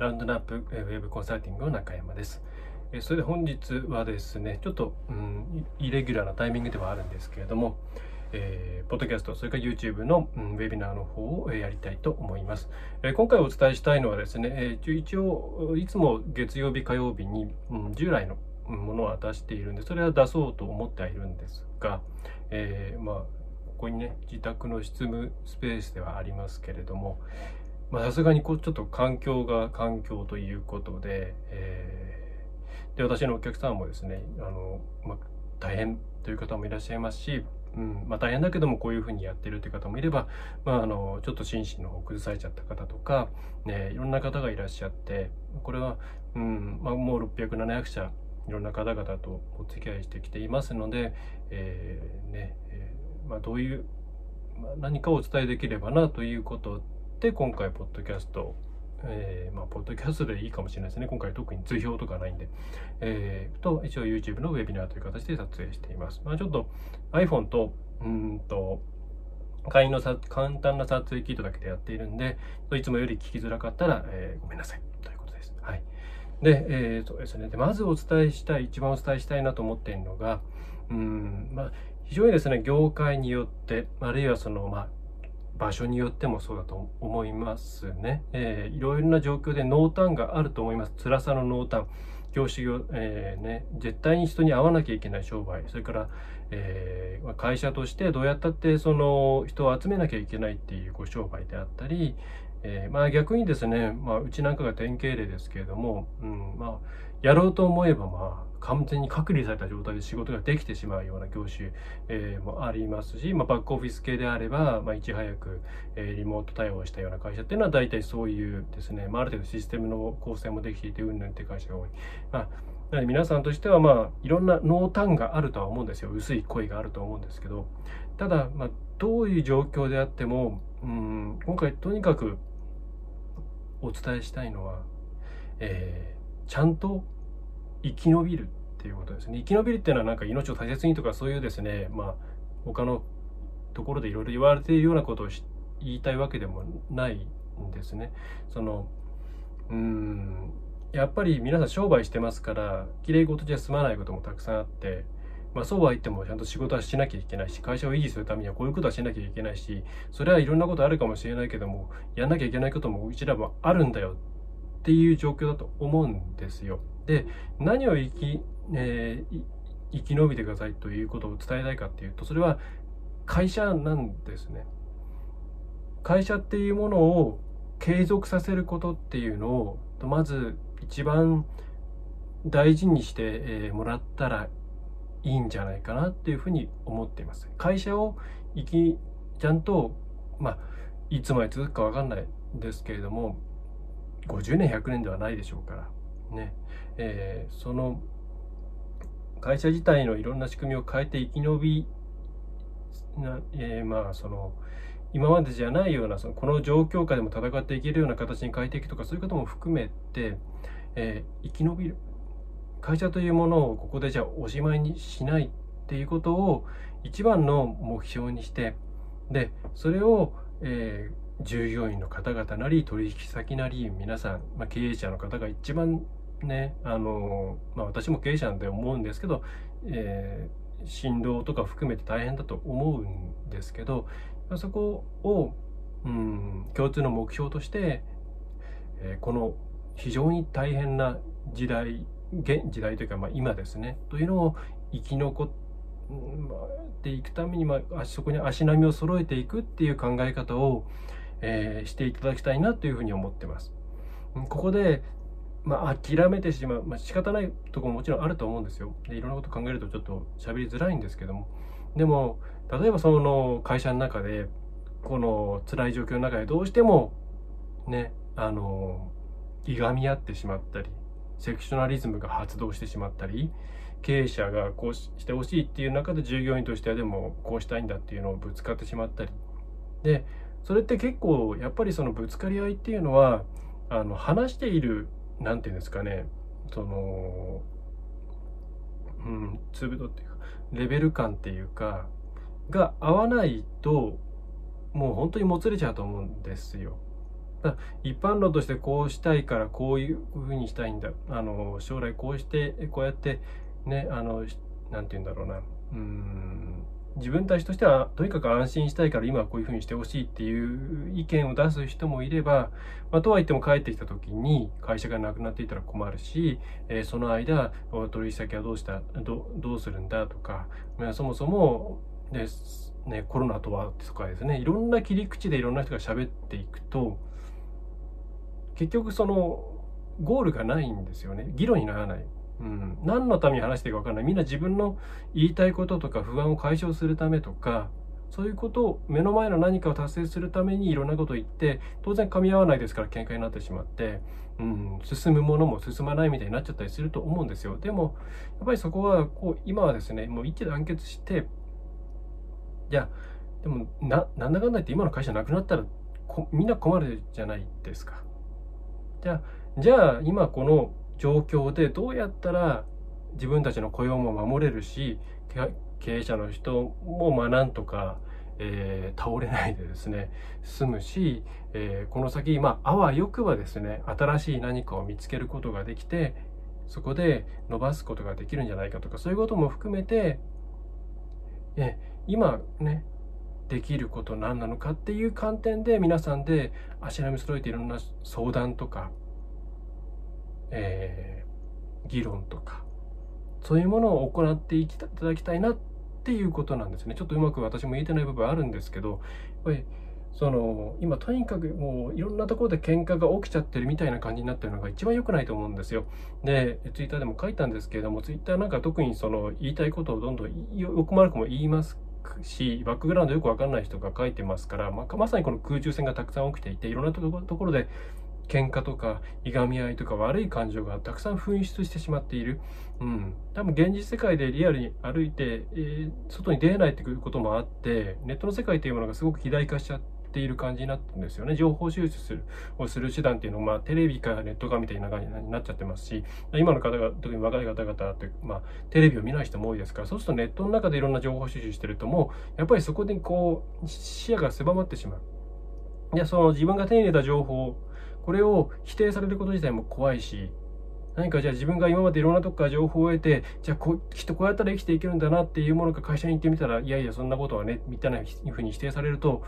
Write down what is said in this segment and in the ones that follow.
ラウンドナップウェブコンサルティングの中山ですそれで本日はですねちょっと、うん、イレギュラーなタイミングではあるんですけれどもえー、ポッドキャスト、それから YouTube の、うん、ウェビナーの方をやりたいと思います。え、今回お伝えしたいのはですね、えー、一応、いつも月曜日、火曜日に、うん、従来のものは出しているんで、それは出そうと思ってはいるんですが、えー、まあ、ここにね、自宅の執務スペースではありますけれども、まあ、さすがにこう、ちょっと環境が環境ということで、えー、で、私のお客さんもですね、あの、まあ、大変という方もいらっしゃいますし、うんまあ、大変だけどもこういうふうにやってるという方もいれば、まあ、あのちょっと心身の方崩されちゃった方とか、ね、いろんな方がいらっしゃってこれは、うんまあ、もう600700社いろんな方々とお付き合いしてきていますので、えー、ねえー、まあ、どういう、まあ、何かをお伝えできればなということで今回ポッドキャストえー、まあ、ポッドキャストでいいかもしれないですね。今回特に図表とかないんで。えー、と、一応 YouTube のウェビナーという形で撮影しています。まあ、ちょっと iPhone と、うんと、会員のさ簡単な撮影キットだけでやっているんで、いつもより聞きづらかったら、えー、ごめんなさい。ということです。はい。で、えー、そうですね。で、まずお伝えしたい、一番お伝えしたいなと思っているのが、うん、まあ、非常にですね、業界によって、あるいはその、まあ、場所によってもそうだと思いますね。えー、いろいろな状況で濃淡があると思います。辛さの濃淡。業種業、えー、ね、絶対に人に会わなきゃいけない商売。それから、えー、会社としてどうやったってその人を集めなきゃいけないっていうご商売であったり、えー、まあ逆にですね、まあうちなんかが典型例ですけれども、うん、まあやろうと思えばまあ完全に隔離された状態で仕事ができてしまうような業種、えー、もありますし、まあ、バックオフィス系であれば、まあ、いち早く、え、リモート対応したような会社っていうのは大体そういうですね、まあ、ある程度システムの構成もできていてうんぬんって会社が多い。まあなので皆さんとしてはまあいろんな濃淡があるとは思うんですよ薄い声があると思うんですけどただ、まあ、どういう状況であってもうん今回とにかくお伝えしたいのは、えー、ちゃんと生き延びるっていうことですね。生き延びるっていうのはなんか命を大切にとかそういうですね、まあ他のところでいろいろ言われているようなことを言いたいわけでもないんですね。そのうんやっぱり皆さん商売してますから綺麗事じゃ済まないこともたくさんあって、まあ、そうは言ってもちゃんと仕事はしなきゃいけないし会社を維持するためにはこういうことはしなきゃいけないしそれはいろんなことあるかもしれないけどもやんなきゃいけないこともうちらもあるんだよっていう状況だと思うんですよ。で何を生き,、えー、生き延びてくださいということを伝えたいかっていうとそれは会社なんですね。会社っていうものを継続させることっていうのをまず一番大事にして、えもらったらいいんじゃないかなっていうふうに思っています。会社を生きちゃんとまあいつまで続くか分かんないですけれども50年100年ではないでしょうからね、えー、その会社自体のいろんな仕組みを変えて生き延びな、えー、まあその今までじゃないようなそのこの状況下でも戦っていけるような形に変えていくとかそういうことも含めて、えー、生き延びる会社というものをここでじゃあおしまいにしないっていうことを一番の目標にしてでそれを、えー、従業員の方々なり取引先なり皆さん、まあ、経営者の方が一番ねあの、まあ、私も経営者なんで思うんですけど、えー、振動とか含めて大変だと思うんですけどそこを、うん、共通の目標として、えー、この非常に大変な時代現時代というか、まあ、今ですねというのを生き残っていくために、まあ、そこに足並みを揃えていくっていう考え方を、えー、していただきたいなというふうに思ってます。ここで、まあ、諦めてしまう、まあ、仕方ないとこももちろんあると思うんですよ。でいろんなこと考えるとちょっと喋りづらいんですけども。でも、例えばその会社の中で、この辛い状況の中でどうしても、ね、あの、いがみ合ってしまったりセクショナリズムが発動してしまったり経営者がこうしてほしいっていう中で従業員としてはでもこうしたいんだっていうのをぶつかってしまったりでそれって結構やっぱりそのぶつかり合いっていうのはあの話している何て言うんですかねそのうんつぶどっていうかレベル感っていうかが合わないともう本当にもつれちゃうと思うんですよ。だ一般論としてこうしたいからこういうふうにしたいんだあの将来こうしてこうやってねあの何て言うんだろうなうん自分たちとしてはとにかく安心したいから今はこういうふうにしてほしいっていう意見を出す人もいれば、まあ、とはいっても帰ってきた時に会社がなくなっていたら困るし、えー、その間取引先はどうしたどどうするんだとか、まあ、そもそもです、ね、コロナとはとかですねいろんな切り口でいろんな人が喋っていくと結局そのゴールがないんですよね議論にならない。うん、何のために話していいか分からない。みんな自分の言いたいこととか不安を解消するためとかそういうことを目の前の何かを達成するためにいろんなことを言って当然噛み合わないですから喧嘩になってしまって、うん、進むものも進まないみたいになっちゃったりすると思うんですよ。でもやっぱりそこはこう今はですねもう一致団結していやでもななんだかんだ言って今の会社なくなったらみんな困るじゃないですか。じゃあじゃあ今この状況でどうやったら自分たちの雇用も守れるし経営者の人もまあなんとか、えー、倒れないでですね済むし、えー、この先まああわよくばですね新しい何かを見つけることができてそこで伸ばすことができるんじゃないかとかそういうことも含めて、え今ねできること何なのかっていう観点で皆さんで足並み揃えていろんな相談とか、えー、議論とかそういうものを行っていただきたいなっていうことなんですねちょっとうまく私も言えてない部分あるんですけどやっぱりその今とにかくもういろんなところで喧嘩が起きちゃってるみたいな感じになってるのが一番良くないと思うんですよ。で、ツイッターでも書いたんですけれども、ツイッターなんか特にその言いたいことをどんどんよくも悪くも言いますしバックグラウンドよく分かんない人が書いてますから、まあ、まさにこの空中戦がたくさん起きていていろんなところで喧嘩とかいがみ合いとか悪い感情がたくさん噴出してしまっている、うん、多分現実世界でリアルに歩いて、えー、外に出れないっていうこともあってネットの世界というものがすごく肥大化しちゃっている感じになってるんですよね。情報収集するをする手段っていうのは、まあ、テレビかネットかみたいな感じになっちゃってますし、今の方が、特に若い方々って、まあ、テレビを見ない人も多いですから、そうするとネットの中でいろんな情報収集してるともう、やっぱりそこでこう、視野が狭まってしまう。いや、その自分が手に入れた情報、これを否定されること自体も怖いし、何かじゃあ自分が今までいろんなとこから情報を得て、じゃあこきっとこうやったら生きていけるんだなっていうものが会社に行ってみたら、いやいや、そんなことはね、みたいなふうに否定されると、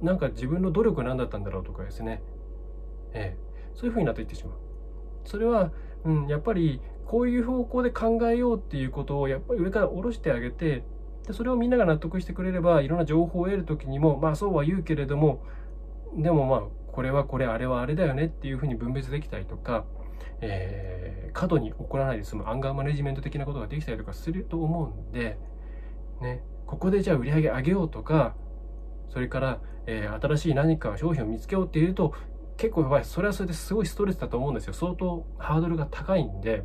なんか自分の努力は何だったんだろうとかですね、ええ、そういうふうになっていってしまう。それは、うん、やっぱりこういう方向で考えようっていうことをやっぱり上から下ろしてあげて、でそれをみんなが納得してくれればいろんな情報を得る時にもまあそうは言うけれどもでもまあこれはこれあれはあれだよねっていうふうに分別できたりとかえー、過度に起こらないで済むアンガーマネジメント的なことができたりとかすると思うんで、ね、ここでじゃあ売り上げ上げようとかそれから、えー、新しい何か商品を見つけようっていうと結構やばい。それはそれですごいストレスだと思うんですよ。相当ハードルが高いんで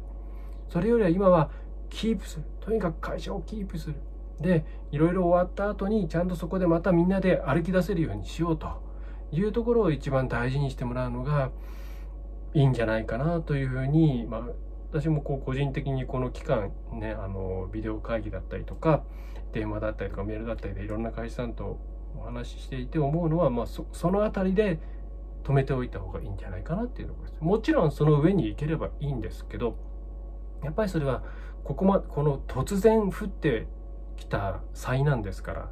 それよりは今はキープする。とにかく会社をキープする。でいろいろ終わった後にちゃんとそこでまたみんなで歩き出せるようにしようと。いうところを一番大事にしてもらうのがいいんじゃないかなというふうに、まあ、私もこう個人的にこの期間ねあのビデオ会議だったりとか電話だったりとかメールだったりでいろんな会社さんとお話ししていて思うのは、まあ、そその辺りで止めておいた方がいいんじゃないかなっていうところです。もちろんその上に行ければいいんですけどやっぱりそれはここまこの突然降ってきた災難ですから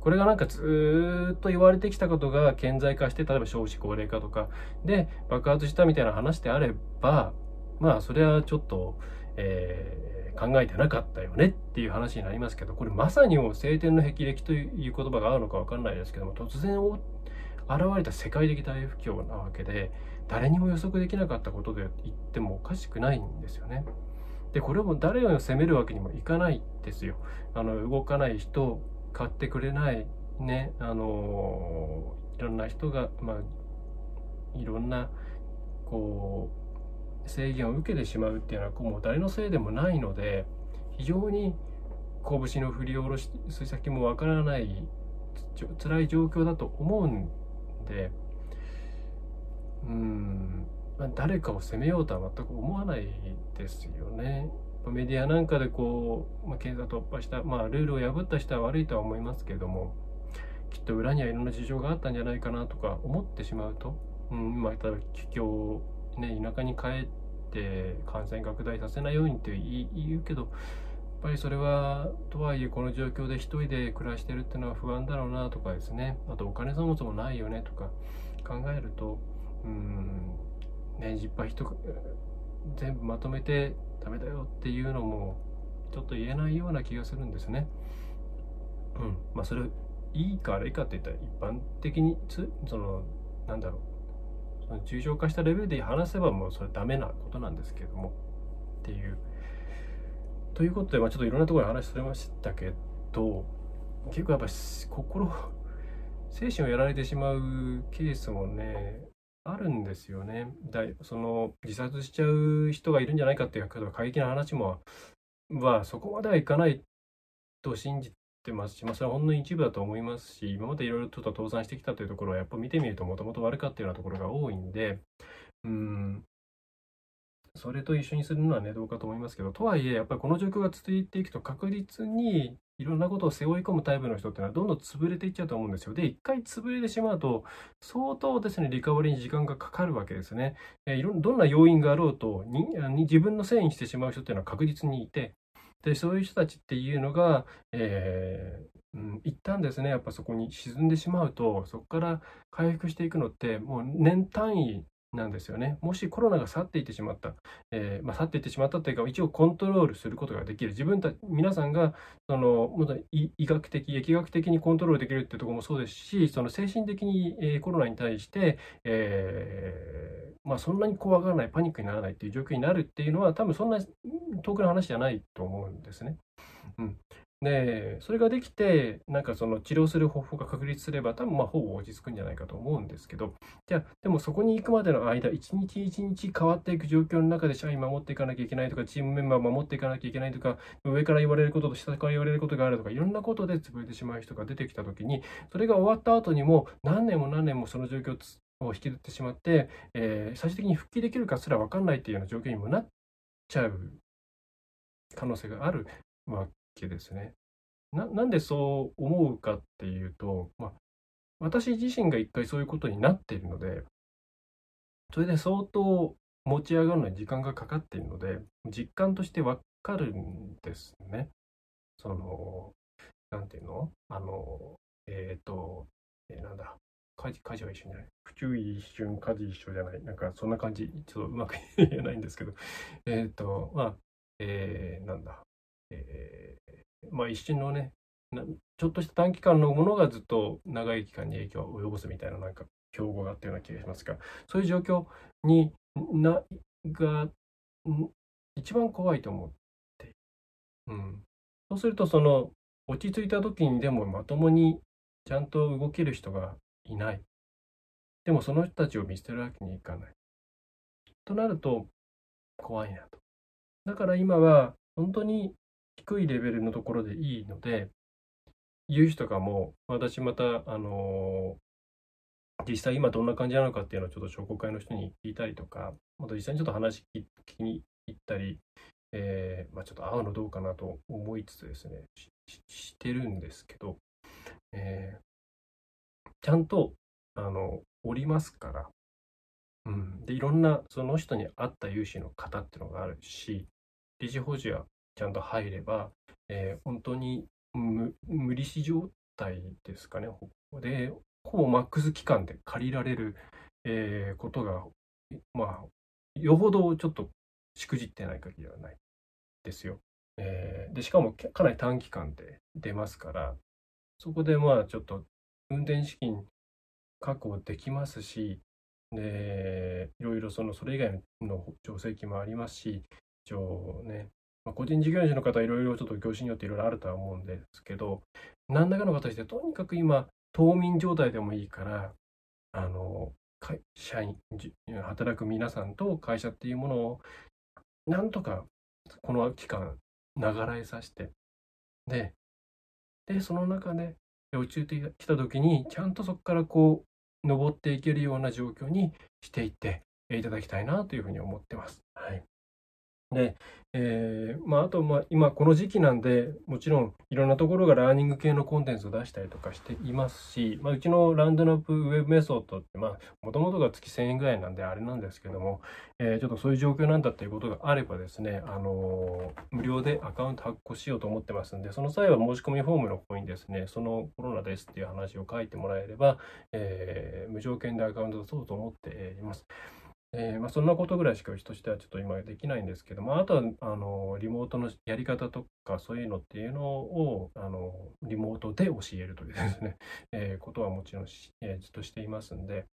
これがなんかずっと言われてきたことが顕在化して例えば少子高齢化とかで爆発したみたいな話であればまあそれはちょっと、えー、考えてなかったよねっていう話になりますけどこれまさにもう晴天の霹靂という言葉があるのか分かんないですけども突然現れた世界的大不況なわけで誰にも予測できなかったことで言ってもおかしくないんですよね。でこれも誰を責めるわけにもいかないですよ。あの動かない人買ってくれないねあのいろんな人がまあいろんなこう制限を受けてしまうっていうのはもう誰のせいでもないので非常に拳の振り下ろし先もわからない辛い状況だと思うんでうん誰かを責めようとは全く思わないですよね。メディアなんかでこう、まあ、検査突破した、まあ、ルールを破った人は悪いとは思いますけれどもきっと裏にはいろんな事情があったんじゃないかなとか思ってしまうと、うんまあ、例えば帰郷、ね、田舎に帰って感染拡大させないようにって言うけどやっぱりそれはとはいえこの状況で一人で暮らしてるっていうのは不安だろうなとかですね。あとお金そもそもないよねとか考えるとうんねいっぱい人全部まとめてダメだよっていうのもちょっと言えないような気がするんですね。うん。まあそれいいか悪いかって言ったら一般的につそのなんだろうその重症化したレベルで話せばもうそれダメなことなんですけどもっていう。ということで、まあ、ちょっといろんなところに話されましたけど結構やっぱ心精神をやられてしまうケースもねあるんですよね。だその自殺しちゃう人がいるんじゃないかっていう過激な話もはそこまではいかないと信じてますし、まあ、それはほんの一部だと思いますし今までいろいろちょっと倒産してきたというところはやっぱ見てみるともともと悪かったようなところが多いんでうんそれと一緒にするのはねどうかと思いますけどとはいえやっぱりこの状況が続いていくと確実にいろんなことを背負い込むタイプの人っていうのはどんどん潰れていっちゃうと思うんですよ。で、一回潰れてしまうと、相当ですね、リカバリーに時間がかかるわけですね。えいろどんな要因があろうとに自分のせいにしてしまう人っていうのは確実にいて、で、そういう人たちっていうのが、えー、うん、一旦ですね、やっぱそこに沈んでしまうと、そこから回復していくのって、もう年単位なんですよね。もしコロナが去っていってしまった、えー、まあ、去っていってしまったというか、一応コントロールすることができる。自分た皆さんがその医学的、疫学的にコントロールできるっていうところもそうですし、その精神的に、えー、コロナに対して、えー、まあ、そんなに怖がらない、パニックにならないっていう状況になるっていうのは、多分そんな遠くの話じゃないと思うんですね。うん、で、それができて、なんかその治療する方法が確立すれば、多分まあほぼ落ち着くんじゃないかと思うんですけど、じゃあ、でもそこに行くまでの間、一日一日変わっていく状況の中で社員守っていかなきゃいけないとか、チームメンバー守っていかなきゃいけないとか、上から言われることと下から言われることがあるとか、いろんなことで潰れてしまう人が出てきたときに、それが終わった後にも、何年も何年もその状況を引きずってしまって、えー、最終的に復帰できるかすら分かんないっていうような状況にもなっちゃう可能性があるわけですね。なんでそう思うかっていうと、まあ、私自身が一回そういうことになっているので、それで相当持ち上がるのに時間がかかっているので、実感としてわかるんですね。その、なんていうの？あの、えっ、ー、と、えー、なんだ、家事、家事は一緒じゃない。不注意一瞬、家事一緒じゃない。なんかそんな感じ、ちょっとうまく言えないんですけど、えっ、ー、と、まあ、えー、なんだ、えー、まあ一瞬のね、ちょっとした短期間のものがずっと長い期間に影響を及ぼすみたいななんか競合があったような気がしますが、そういう状況にな、が、一番怖いと思って、うん。そうすると、その、落ち着いた時にでもまともにちゃんと動ける人がいない。でもその人たちを見捨てるわけにいかない。となると、怖いなと。だから今は、本当に低いレベルのところでいいので、有志とかも、私また、あの、実際今どんな感じなのかっていうのをちょっと商工会の人に聞いたりとか、また実際にちょっと話聞きに行ったり、えー、まあ、ちょっと会うのどうかなと思いつつですね、ししてるんですけど、えー、ちゃんと、あの、おりますから、うん。で、いろんなその人に合った融資の方っていうのがあるし、理事保持はちゃんと入れば、えー、本当に無無利子状態ですかね。で、ほぼマックス期間で借りられる、えー、ことが、まあ、よほどちょっとしくじってない限りはないですよ。えー、で、しかもかなり短期間で出ますから、そこでまあちょっと運転資金確保できますし、で、いろいろその、それ以外の助成金もありますし、一応ね、まあ、個人事業主の方いろいろちょっと業種によっていろいろあるとは思うんですけど、何らかの形でとにかく今、冬眠状態でもいいから、あの、会社員、働く皆さんと会社っていうものを、なんとかこの期間、ながらえさせて、で、で、その中で落ちてきた時に、ちゃんとそこからこう、登っていけるような状況にしていっていただきたいなというふうに思ってます。はい。で、えー、まあ、あと、まあ、今この時期なんで、もちろんいろんなところがラーニング系のコンテンツを出したりとかしていますし、まあ、うちのランドナップウェブメソッドって、まあ、もともとが月1000円ぐらいなんであれなんですけども、えー、ちょっとそういう状況なんだっていうことがあればですね、あのー、無料でアカウント発行しようと思ってますんで、その際は申し込みフォームの方にですね、そのコロナですっていう話を書いてもらえれば、え無条件でアカウントを出そうと思っています。えー、まあ、そんなことぐらいしかうちとしてはちょっと今できないんですけども、あとはあのリモートのやり方とかそういうのっていうのをあのリモートで教えるというですね、えー、ことはもちろん、えー、ずっとしていますんで、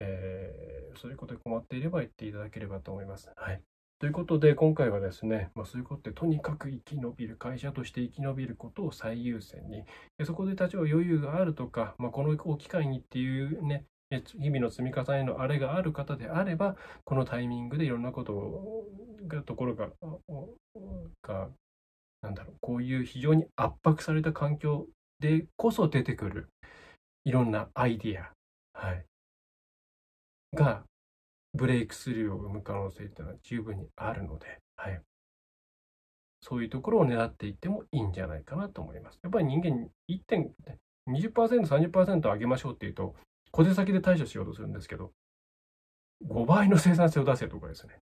えそういうことで困っていれば言っていただければと思います。はい。ということで、今回はですね、まあ、そういうことで、とにかく生き延びる、会社として生き延びることを最優先に、そこで立場余裕があるとか、まあ、この機会にっていうね、日々の積み重ねのあれがある方であれば、このタイミングでいろんなことが、ところが、が、なんだろう、こういう非常に圧迫された環境でこそ出てくる、いろんなアイディア、はい、が、ブレイクスルーを生む可能性っていうのは十分にあるので、はい。そういうところを狙っていってもいいんじゃないかなと思います。やっぱり人間1点、20%、30%上げましょうっていうと、小手先で対処しようとするんですけど、5倍の生産性を出せとかですね、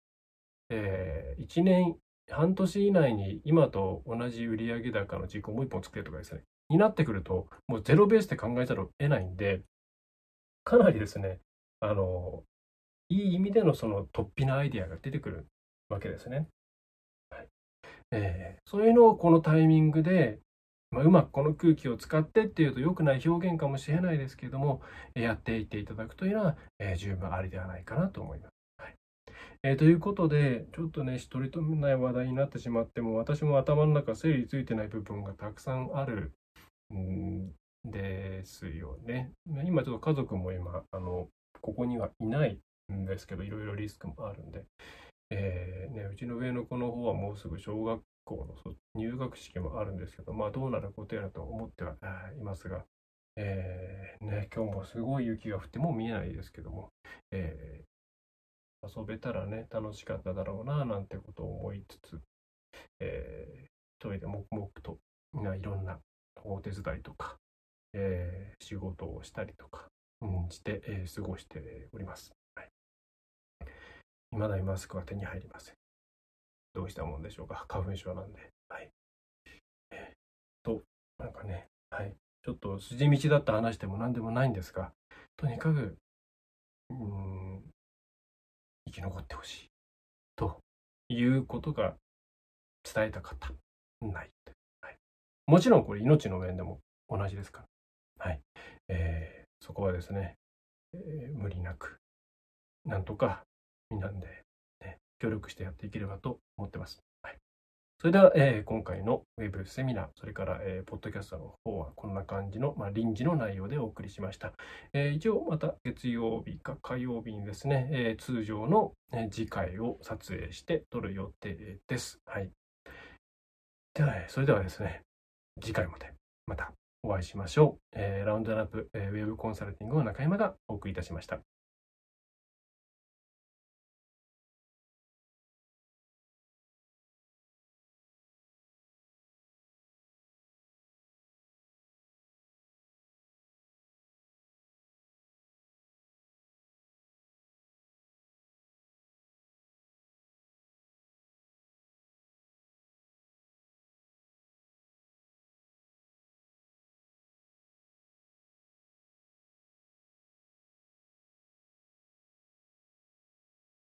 えー、1年、半年以内に今と同じ売上高の軸をもう一本作れとかですね、になってくると、もうゼロベースで考えざるを得ないんで、かなりですね、あの、いい意味でのその突飛なアイデアが出てくるわけですね。はい。えー、そういうのをこのタイミングでまあ、うまくこの空気を使ってっていうと良くない表現かもしれないですけれども、やっていっていただくというのは、えー、十分ありではないかなと思います。はいえー、ということで、ちょっとね、取り留めない話題になってしまっても、私も頭の中整理ついてない部分がたくさんあるんですよね。今ちょっと家族も今、あの、ここにはいないんですけど、いろいろリスクもあるんで、えーね、うちの上の子の方はもうすぐ小学校の入学式もあるんですけど、まあどうなることやらと思ってはいますが、えー、ね、今日もすごい雪が降っても見えないですけども、えー、遊べたらね、楽しかっただろうな、なんてことを思いつつ、えー、一人で黙々と、いろんなお手伝いとか、えー、仕事をしたりとか、うん、して、えー、過ごしております。はい。未だにマスクは手に入りません。どうしたもんでしょうか？花粉症なんで。はい。えー、と、なんかね、はい。ちょっと筋道だった話でも何でもないんですが、とにかく、うん、生き残ってほしい。ということが伝えたかった。ない。はい。もちろんこれ命の面でも同じですから。はい。えー、そこはですね、えー、無理なく、なんとか、みんなで協力してやっていければと思ってます。はい、それでは、えー、今回のウェブセミナー、それから、えー、ポッドキャストの方はこんな感じの、まあ、臨時の内容でお送りしました。えー、一応また月曜日か火曜日にですね、え、通常の、え次回を撮影して撮る予定です。はい。では、それではですね、次回までまたお会いしましょう。え、ラウンドラップ、えー、ウェブコンサルティングの中山がお送りいたしました。